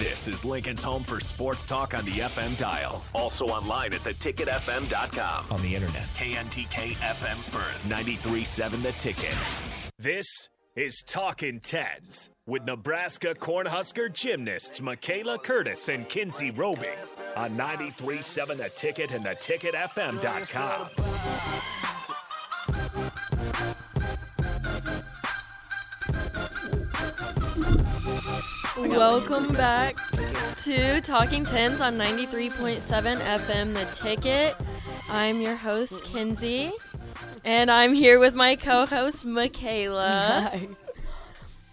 This is Lincoln's home for sports talk on the FM dial. Also online at theticketfm.com. On the internet. KNTK FM Firth, 93.7 The Ticket. This is Talking Tens with Nebraska Cornhusker gymnasts Michaela Curtis and Kinsey Roby on 93.7 The Ticket and theticketfm.com. Welcome back to Talking Tens on 93.7 FM The Ticket. I'm your host, Kinsey, and I'm here with my co host, Michaela. Hi.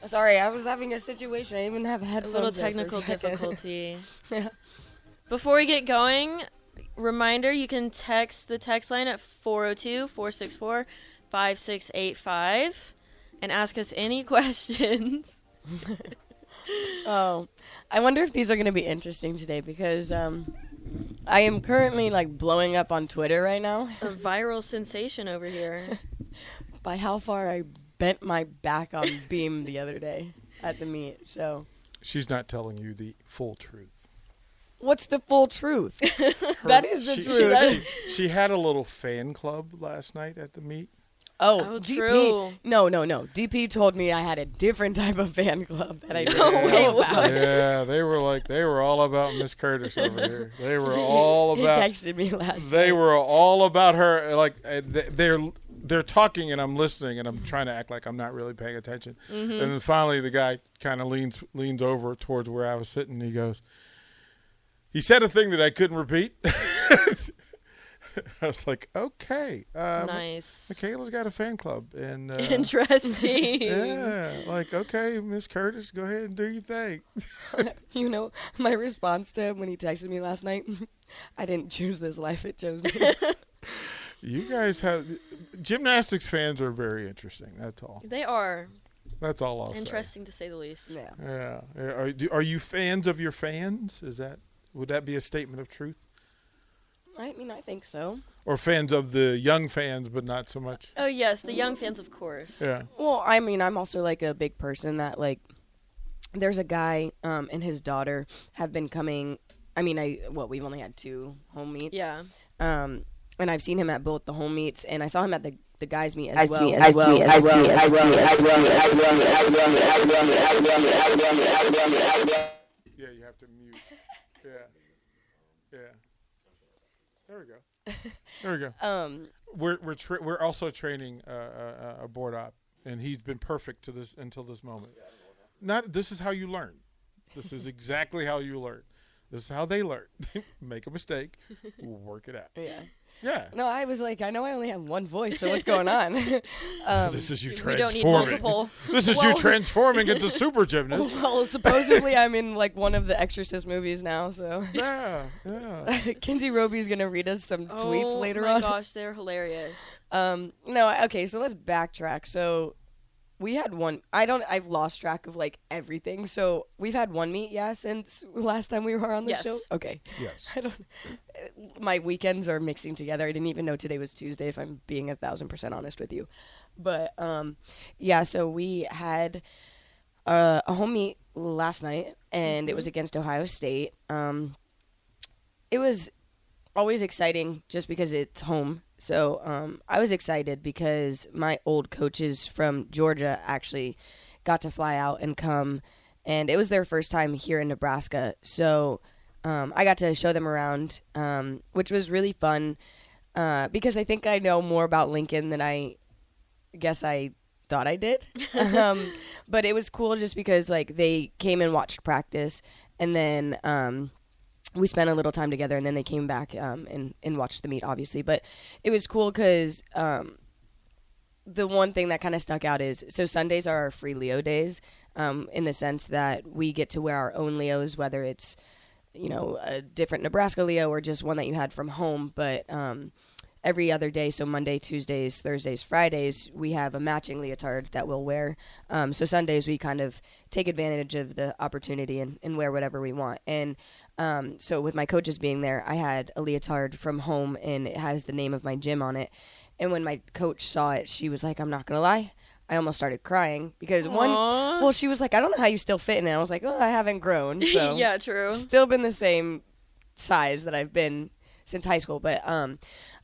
Sorry, I was having a situation. I even have A headphones. little in for technical second. difficulty. Yeah. Before we get going, reminder you can text the text line at 402 464 5685 and ask us any questions. Oh, I wonder if these are going to be interesting today because um, I am currently like blowing up on Twitter right now A viral sensation over here. by how far I bent my back on beam the other day at the meet. So, She's not telling you the full truth. what's the full truth? that is the she, truth. She, she had a little fan club last night at the meet. Oh, Oh, DP. true. No, no, no. DP told me I had a different type of fan club that I didn't No, know wait, about. yeah, they were like they were all about Miss Curtis over here. They were all He about. texted me last They night. were all about her. Like uh, they're they're talking and I'm listening and I'm trying to act like I'm not really paying attention. Mm-hmm. And then finally the guy kind of leans leans over towards where I was sitting. and He goes. He said a thing that I couldn't repeat. I was like, okay, um, nice. Michaela's got a fan club, and uh, Interesting. yeah, like okay, Miss Curtis, go ahead and do your thing. You know, my response to him when he texted me last night, I didn't choose this life, it chose me. You guys have gymnastics fans are very interesting. That's all. They are That's all I'll interesting to say the least. yeah. Yeah. Are do- are you fans of your fans? Is that would that be a statement of truth? I mean, I think so. Or fans of the young fans, but not so much. Oh yes, the young fans, of course. Yeah. Well, I mean, I'm also like a big person that like there's a guy um and his daughter have been coming I mean, I what we've only had two home meets. Yeah. Um and I've seen him at both the home meets and I saw him at the the guys meet as well. as well, as well, as well, as well, as well, as well, as well, as well, as well, as well, as well. Yeah, you have to mute. Yeah. Yeah. There we go. There we go. Um We're we're tra- we're also training uh, a, a board op, and he's been perfect to this until this moment. Not this is how you learn. This is exactly how you learn. This is how they learn. Make a mistake, work it out. yeah. Yeah. No, I was like, I know I only have one voice, so what's going on? um This is you We don't need transforming. This is Well- you transforming into super gymnast. well, supposedly I'm in like one of the Exorcist movies now, so Yeah, yeah. Kinsey Roby's gonna read us some tweets later on. oh my gosh, they're hilarious. Um, no, okay, so let's backtrack. So we had one. I don't. I've lost track of like everything. So we've had one meet, yeah, since last time we were on the Yes. show. Okay, Yes. I don't. My weekends are mixing together. I didn't even know today was Tuesday. If I'm being a thousand percent honest with you, but um, yeah. So we had uh, a home meet last night, and it was against Ohio State. Um, it was always exciting just because it's home. So um, I was excited because my old coaches from Georgia actually got to fly out and come, and it was their first time here in Nebraska. So um, I got to show them around, um, which was really fun uh, because I think I know more about Lincoln than I guess I thought I did. um, but it was cool just because like they came and watched practice, and then um, we spent a little time together, and then they came back um, and and watched the meet, obviously. But it was cool because um, the one thing that kind of stuck out is so Sundays are our free Leo days, um, in the sense that we get to wear our own Leos, whether it's you know a different Nebraska Leo or just one that you had from home, but um, every other day, so Monday, Tuesdays, Thursdays, Fridays, we have a matching leotard that we'll wear. Um, so Sundays, we kind of take advantage of the opportunity and, and wear whatever we want. And um, so with my coaches being there, I had a leotard from home and it has the name of my gym on it. And when my coach saw it, she was like, I'm not going to lie. I almost started crying because one, well, she was like, I don't know how you still fit in it. I was like, well, I haven't grown. So yeah, true. still been the same size that I've been since high school. But um,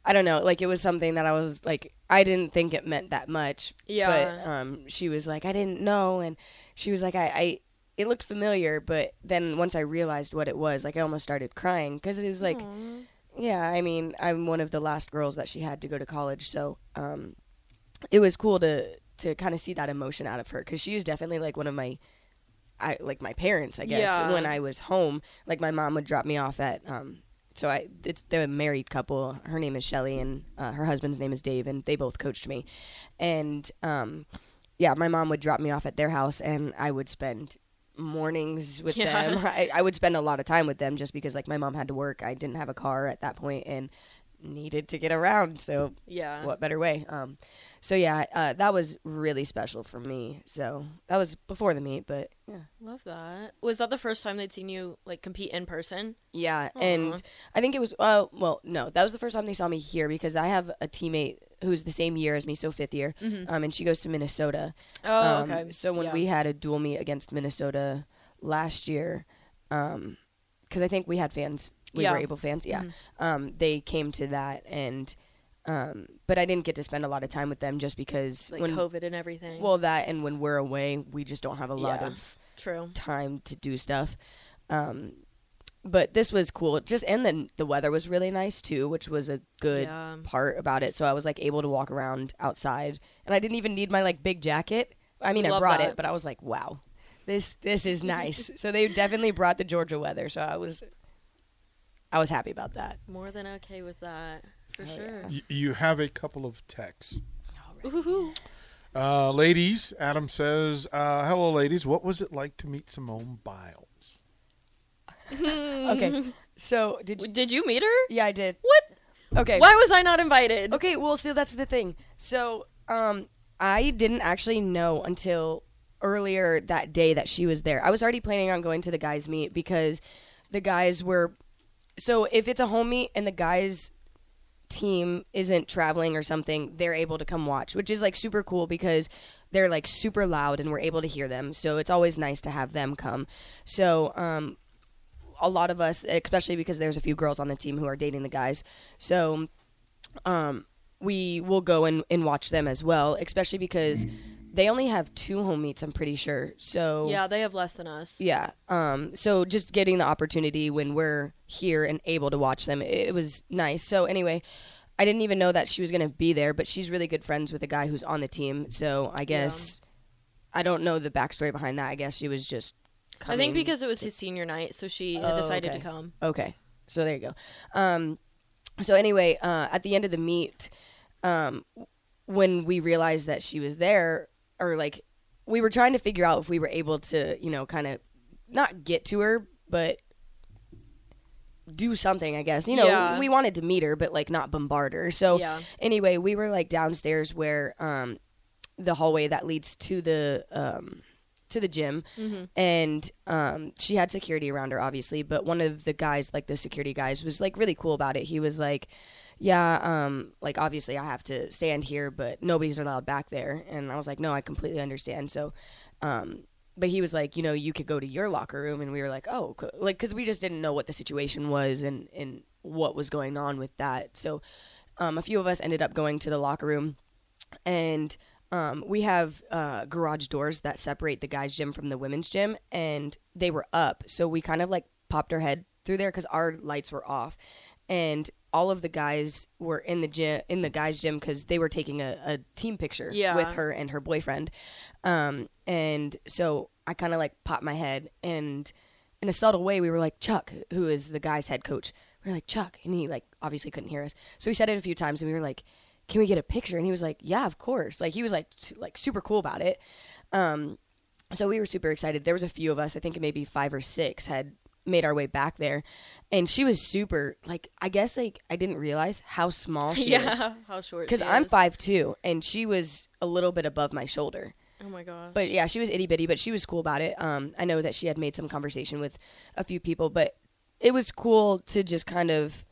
I don't know. Like it was something that I was like, I didn't think it meant that much. Yeah. But um, she was like, I didn't know, and she was like, I, I it looked familiar, but then once I realized what it was, like I almost started crying because it was like, yeah, I mean, I'm one of the last girls that she had to go to college, so um, it was cool to to kind of see that emotion out of her because she was definitely like one of my I like my parents, I guess. Yeah. When I was home, like my mom would drop me off at um so I it's they're a married couple. Her name is Shelly and uh, her husband's name is Dave and they both coached me. And um yeah, my mom would drop me off at their house and I would spend mornings with Yeah. them. I, I would spend a lot of time with them just because like my mom had to work. I didn't have a car at that point and needed to get around. So Yeah. what better way? Um, so yeah, uh, that was really special for me. So that was before the meet, but yeah, Love that. Was that the first time they'd seen you like compete in person? yeah. And I think it was uh, well, no, that was the first time they saw me here because I have a teammate who's the same year as me, so fifth year, um, and she goes to Minnesota. Oh, Um, okay. So when Yeah. we had a dual meet against Minnesota last year, because I think we had fans, we Yeah. were able fans, yeah. Um, they came to that, and um, but I didn't get to spend a lot of time with them just because like when COVID and everything. well that and when we're away, we just don't have a lot Yeah. of true. time to do stuff. Um, but this was cool. Just and then the weather was really nice too, which was a good Yeah. part about it. So I was like able to walk around outside, and I didn't even need my like big jacket. I mean, I brought that. it, but I was like, wow, this this is nice. so they definitely brought the Georgia weather. So I was I was happy about that. More than okay with that for sure. Y- you have a couple of texts. Ooh. Uh, ladies, Adam says, uh, "Hello, ladies. What was it like to meet Simone Biles?" Okay, so did you? Did you meet her? Yeah, I did. What? Okay. Why was I not invited? Okay, well, so that's the thing. So, um, I didn't actually know until earlier that day that she was there. I was already planning on going to the guys' meet because the guys were. So if it's a home meet and the guys' team isn't traveling or something, they're able to come watch, which is like super cool because they're like super loud and we're able to hear them. So it's always nice to have them come. So, um, a lot of us, especially because there's a few girls on the team who are dating the guys, so um, we will go and, and watch them as well, especially because they only have two home meets, I'm pretty sure. So Yeah, they have less than us. yeah. Um, so just getting the opportunity when we're here and able to watch them, it, it was nice. So anyway, I didn't even know that she was going to be there, but she's really good friends with a guy who's on the team. So I guess I don't know the backstory behind that. I guess she was just. I think because it was his senior night, so she had Oh, decided okay. to come. Okay, so there you go. Um, so anyway, uh, at the end of the meet, um, when we realized that she was there, or like we were trying to figure out if we were able to, you know, kind of not get to her, but do something. I guess you know Yeah. we wanted to meet her, but like not bombard her. So Yeah. anyway, we were like downstairs where um, the hallway that leads to the um, to the gym, and um, she had security around her, obviously. But one of the guys, like the security guys, was like really cool about it. He was like, "Yeah, um, like obviously I have to stand here, but nobody's allowed back there." And I was like, "No, I completely understand." So. Um, but he was like, you know, you could go to your locker room, and we were like, oh, co- like, because we just didn't know what the situation was and and what was going on with that. So, um, a few of us ended up going to the locker room, and um, we have uh, garage doors that separate the guys' gym from the women's gym, and they were up. So we kind of like popped our head through there because our lights were off, and all of the guys were in the gym in the guys' gym because they were taking a, a team picture Yeah. with her and her boyfriend. Um, and so I kind of like popped my head, and in a subtle way, we were like Chuck, who is the guy's head coach. We're like Chuck, and he like obviously couldn't hear us, so he said it a few times, and we were like, "Can we get a picture?" And he was like, "Yeah, of course." Like he was like su- like super cool about it. Um, so we were super excited. There was a few of us, I think maybe five or six, had made our way back there, and she was super like I guess like I didn't realize how small she is yeah, how short? because I'm is. five two, and she was a little bit above my shoulder. Oh my gosh. But yeah, she was itty bitty, but she was cool about it. Um, I know that she had made some conversation with a few people, but it was cool to just kind of.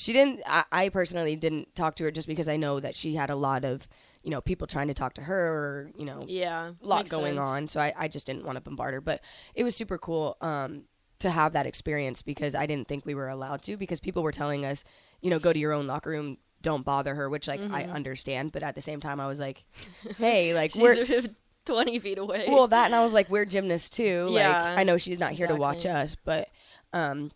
She didn't. I, I personally didn't talk to her just because I know that she had a lot of, you know, people trying to talk to her or, you know, Yeah. a lot going sense. on. So I, I just didn't want to bombard her. But it was super cool um, to have that experience because I didn't think we were allowed to because people were telling us, you know, go to your own locker room, don't bother her, which like I understand. But at the same time, I was like, hey, like we're. She's 20 feet away. Well, that and I was like, we're gymnasts too. Yeah, like I know she's not here to watch us, but um,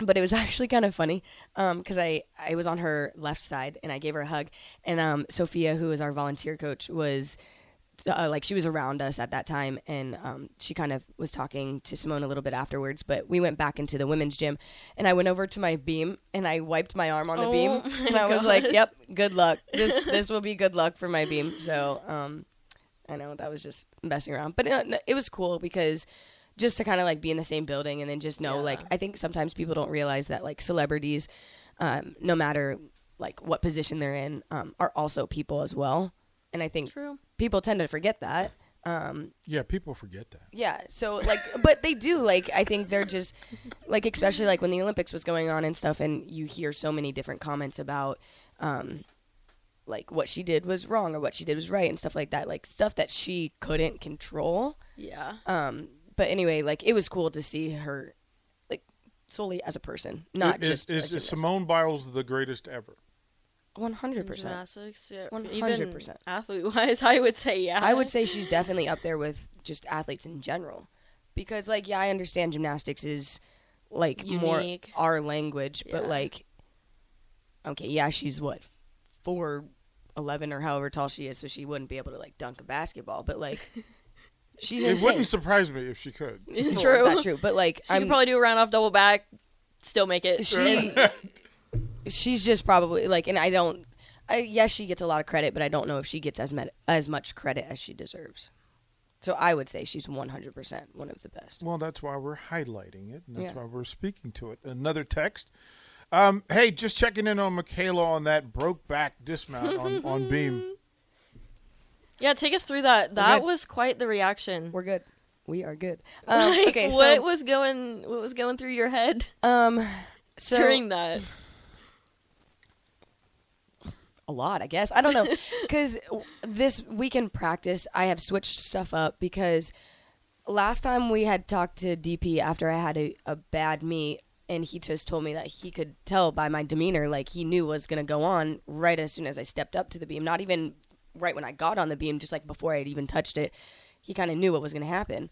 but it was actually kind of funny um because I I was on her left side and I gave her a hug and um Sophia who is our volunteer coach was. Uh, like she was around us at that time, and um, she kind of was talking to Simone a little bit afterwards. But we went back into the women's gym, and I went over to my beam and I wiped my arm on the Oh beam, and I was like, "Yep, good luck. This this will be good luck for my beam." So um, I know that was just messing around, but it, it was cool because just to kind of like be in the same building and then just know like I think sometimes people don't realize that like celebrities, um, no matter like what position they're in, um, are also people as well, and I think True. people tend to forget that. Um, Yeah, people forget that. yeah, so like, but they do like. I think they're just like, especially like when the Olympics was going on and stuff, and you hear so many different comments about, um, like what she did was wrong or what she did was right and stuff like that, like stuff that she couldn't control. Yeah. Um, but anyway, like it was cool to see her, like solely as a person, not is, just is, is Simone Biles the greatest ever? one hundred percent. Gymnastics, yeah. 100%. Athlete wise, I would say yeah. I would say she's definitely up there with just athletes in general, because like yeah, I understand gymnastics is like more our language, but like okay, yeah, she's what four eleven or however tall she is, so she wouldn't be able to like dunk a basketball, but like she's It insane. wouldn't surprise me if she could. Well, True. that's true, but like She I'm could probably do a round off double back, still make it. she she's just probably like and i don't I, yes she gets a lot of credit but i don't know if she gets as met, as much credit as she deserves so i would say she's 100% one of the best Well, that's why we're highlighting it, and that's Yeah. why we're speaking to it. Another text. Um, hey, just checking in on Michaela on that broke back dismount on, on beam. Yeah, take us through that. That was quite the reaction. we're good we are good um, Like, okay what was going what was going through your head um so during that? a lot, I guess. I don't know. Because this weekend practice, I have switched stuff up because last time we had talked to DP after I had a, a bad meet, and he just told me that he could tell by my demeanor, like he knew was going to go on right as soon as I stepped up to the beam. Not even right when I got on the beam, just like before I had even touched it. He kind of knew what was going to happen.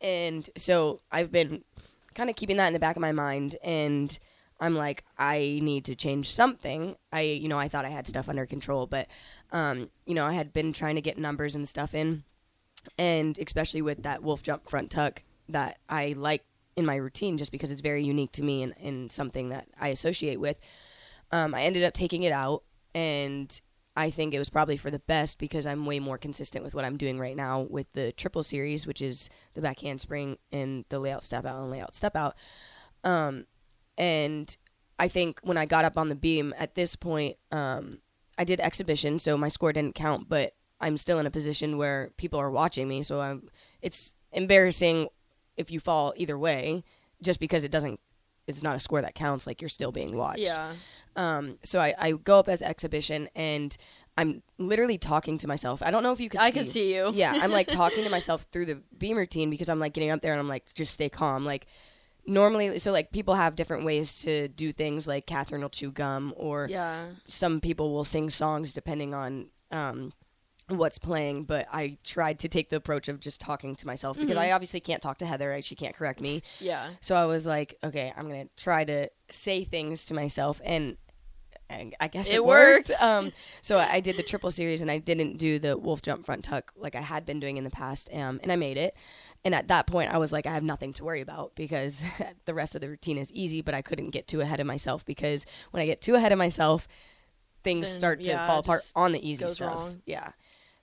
And so I've been kind of keeping that in the back of my mind and I'm like I need to change something. I you know, I thought I had stuff under control, but um you know, I had been trying to get numbers and stuff in and especially with that wolf jump front tuck that I like in my routine just because it's very unique to me and, and something that I associate with. Um, I ended up taking it out, and I think it was probably for the best because I'm way more consistent with what I'm doing right now with the triple series, which is the back handspring and the layout step out and layout step out. Um, and I think when I got up on the beam at this point, um, I did exhibition, so my score didn't count, but I'm still in a position where people are watching me, so I'm. It's embarrassing if you fall either way, just because it doesn't. It's not a score that counts. Like you're still being watched. Yeah. Um, so I, I go up as exhibition and I'm literally talking to myself. I don't know if you could I see. could see you. Yeah, I'm like talking to myself through the beam routine because I'm like getting up there and I'm like, just stay calm. Like normally, so like people have different ways to do things. Like Catherine will chew gum, or Yeah. some people will sing songs depending on um, what's playing. But I tried to take the approach of just talking to myself because I obviously can't talk to Heather. She can't correct me. Yeah. So I was like, okay, I'm gonna try to say things to myself, and I I guess it, It worked. worked. Um, so I did the triple series, and I didn't do the wolf jump front tuck like I had been doing in the past, um, and I made it. And at that point, I was like, I have nothing to worry about because the rest of the routine is easy, but I couldn't get too ahead of myself because when I get too ahead of myself, things Then, start to yeah, fall apart on the easy stuff. wrong. Yeah.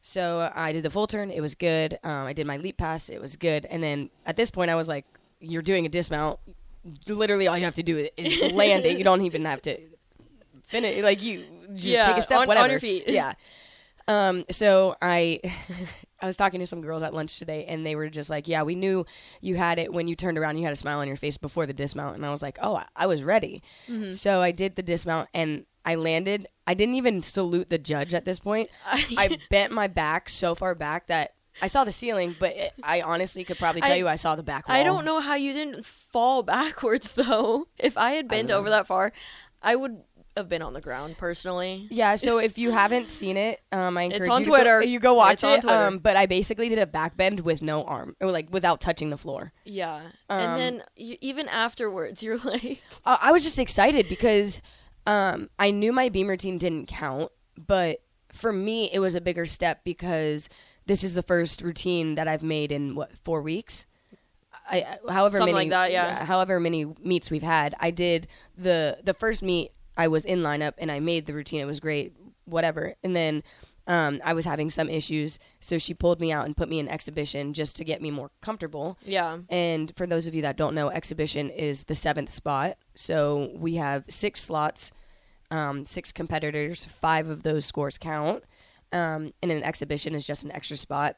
So I did the full turn. It was good. Um, I did my leap pass. It was good. And then at this point, I was like, "You're doing a dismount. Literally, all you have to do is land it. You don't even have to finish. Like you just Yeah, take a step, on- on your feet. Yeah. Um. So I, I was talking to some girls at lunch today, and they were just like, "Yeah, we knew you had it when you turned around. You had a smile on your face before the dismount." And I was like, "Oh, I, I was ready." Mm-hmm. So I did the dismount, and I landed. I didn't even salute the judge at this point. I bent my back so far back that I saw the ceiling, but it, I honestly could probably tell I- you I saw the back wall. I don't know how you didn't fall backwards though. If I had bent over that far, I would have been on the ground personally. Yeah, so if you haven't seen it, um, I encourage on you to Twitter. Go, you go watch It's on it. Twitter. Um, but I basically did a back bend with no arm, or like without touching the floor. Yeah, Um, and then you, even afterwards, you're like, Uh, I was just excited because um, I knew my beam routine didn't count, but for me, it was a bigger step because this is the first routine that I've made in what four weeks. I, however Something many like that, yeah. however many meets we've had, I did the the first meet. I was in lineup and I made the routine. It was great, whatever. And then um, I was having some issues, so she pulled me out and put me in exhibition just to get me more comfortable. yeah, And for those of you that don't know, exhibition is the seventh spot. So we have six slots, um, six competitors. Five of those scores count. Um, and an exhibition is just an extra spot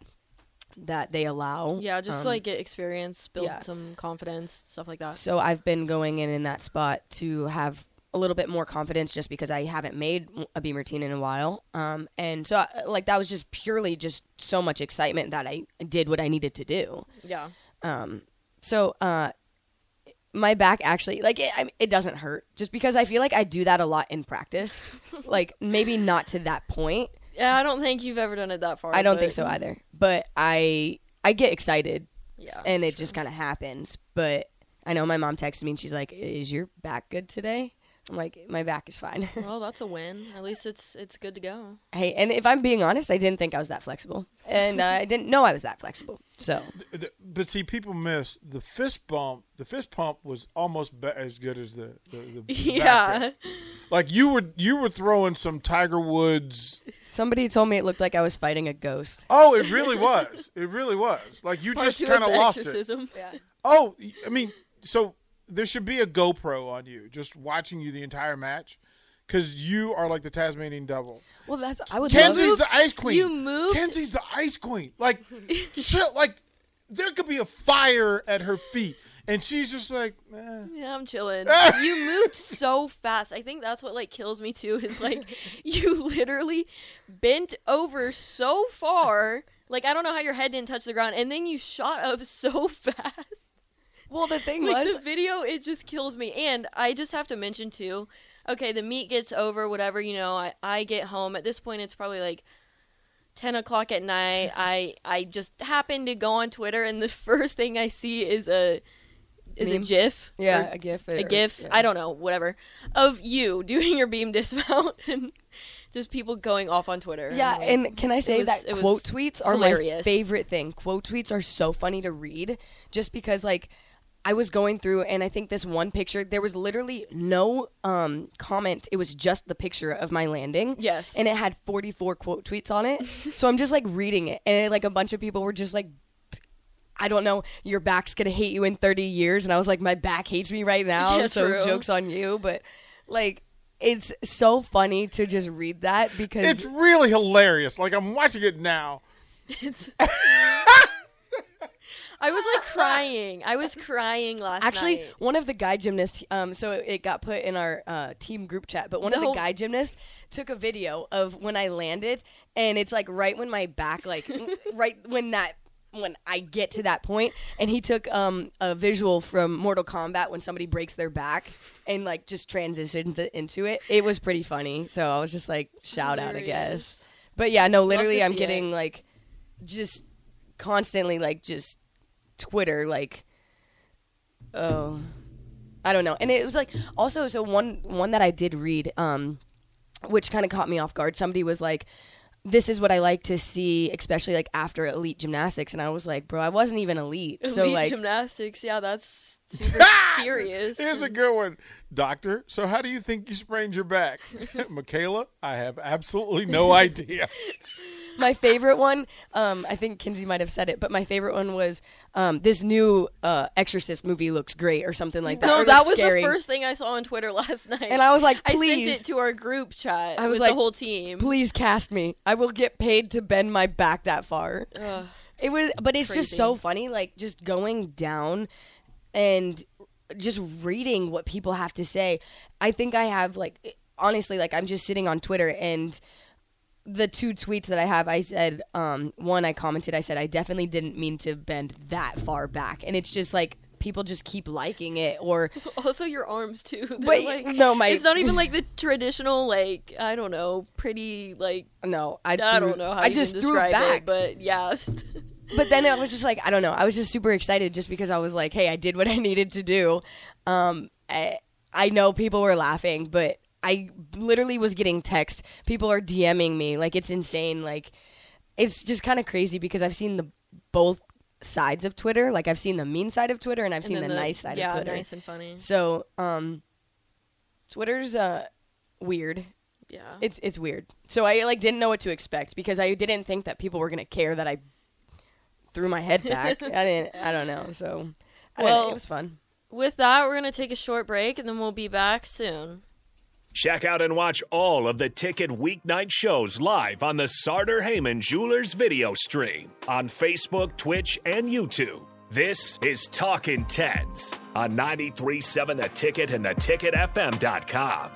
that they allow. yeah, just Um, like get experience, build yeah. some confidence, stuff like that. So I've been going in in that spot to have a little bit more confidence just because I haven't made a beam routine in a while. Um, and so I- like that was just purely just so much excitement that I did what I needed to do. Yeah, Um, so uh, my back actually like it, I, it doesn't hurt just because I feel like I do that a lot in practice. like maybe not to that point. yeah. I don't think you've ever done it that far. I don't but- think so either. But I I get excited Yeah, and it just kind of happens. But I know my mom texted me and she's like, "Is your back good today?" I'm like, "My back is fine." Well, that's a win. At least it's it's good to go. hey, and if I'm being honest, I didn't think I was that flexible, and uh, I didn't know I was that flexible. So But see, people miss the fist bump. The fist pump was almost be- as good as the the, the, the back Yeah, bend. Like you were you were throwing some Tiger Woods. somebody told me it looked like I was fighting a ghost. Oh, it really was. It really was. Like you part just kind of of the lost it. exorcism. Oh, I mean, so there should be a GoPro on you, just watching you the entire match, because you are like the Tasmanian devil. Well, that's I would love Kenzie's the ice queen. you moved- Kenzie's the ice queen. Like, chill. Like, there could be a fire at her feet, and she's just like, eh. Yeah, I'm chilling. you moved so fast. I think that's what like kills me too. Is like you literally bent over so far. Like I don't know how your head didn't touch the ground, and then you shot up so fast. Well, the thing Like was, the video, it just kills me. And I just have to mention too. Okay, the meet gets over, whatever you know. I I get home at this point. It's probably like. 10 o'clock at night i i just happen to go on twitter and the first thing i see is a is Meme? a gif yeah, a gif, a or- gif yeah. i don't know whatever of you doing your beam dismount and just people going off on twitter Yeah, like, and can I say was- that quote tweets are my hilarious. favorite thing. Quote tweets are so funny to read just because like I was going through and I think this one picture there was literally no um comment. It was just the picture of my landing. Yes. And it had 44 quote tweets on it. so I'm just like reading it and like a bunch of people were just like I don't know, your back's going to hate you in 30 years and I was like my back hates me right now, Yeah, so true. jokes on you, but like it's so funny to just read that because it's really hilarious. Like I'm watching it now. it's i was like crying i was crying last night. Actually, night one of the guy gymnasts, um, so it, it got put in our uh, team group chat, but one of the guy gymnasts took a video of when I landed, and it's like right when my back, like right when that when I get to that point, and he took um, a visual from Mortal Kombat when somebody breaks their back and like just transitions it into it. It was pretty funny, so I was just like shout out, I guess. But yeah, no, literally, I'm getting it. like just constantly like just Twitter like oh I don't know. And it was like also so one one that I did read um which kind of caught me off guard. Somebody was like this is what I like to see, especially like after elite gymnastics, and I was like, "Bro, I wasn't even elite." so Elite like, gymnastics yeah that's super serious Here's a good one, Doctor. So how do you think you sprained your back, Michaela? I have absolutely no idea. My favorite one, um, I think Kinsey might have said it, but my favorite one was um, this new uh, Exorcist movie looks great or something like that. no that was scary. the first thing i saw on twitter last night And I was like, i sent it to our group chat I was with like, the whole team Please cast me. I will get paid to bend my back that far. Ugh. It was, but it's just so funny, like just going down and just reading what people have to say. I think I have like honestly, like I'm just sitting on Twitter and the two tweets that I have, I said, um, one I commented, I said I definitely didn't mean to bend that far back, and it's just like people just keep liking it or Also, your arms too. They're But, like, no, my- It's not even like the traditional, like I don't know, pretty like no, I I threw- don't know how I just threw it back. it, but yeah. but then I was just like, I don't know. I was just super excited just because I was like, hey, I did what I needed to do. Um, I, I know people were laughing, but I literally was getting text. People are DMing me. Like, it's insane. Like, it's just kind of crazy because I've seen the both sides of Twitter. Like, I've seen the mean side of Twitter and I've seen And the, nice side yeah, of Twitter. Yeah, nice and funny. So, um, Twitter's uh weird. Yeah. It's it's weird. So I like didn't know what to expect because I didn't think that people were gonna care that I threw my head back. I didn't. I don't know. So I don't know. Well- it was fun. With that, we're gonna take a short break, and then we'll be back soon. Check out and watch all of the Ticket weeknight shows live on the Sartor Hamann Jewelers video stream on Facebook, Twitch, and YouTube. This is Talking Tens on 93.7 The Ticket and theticketfm.com.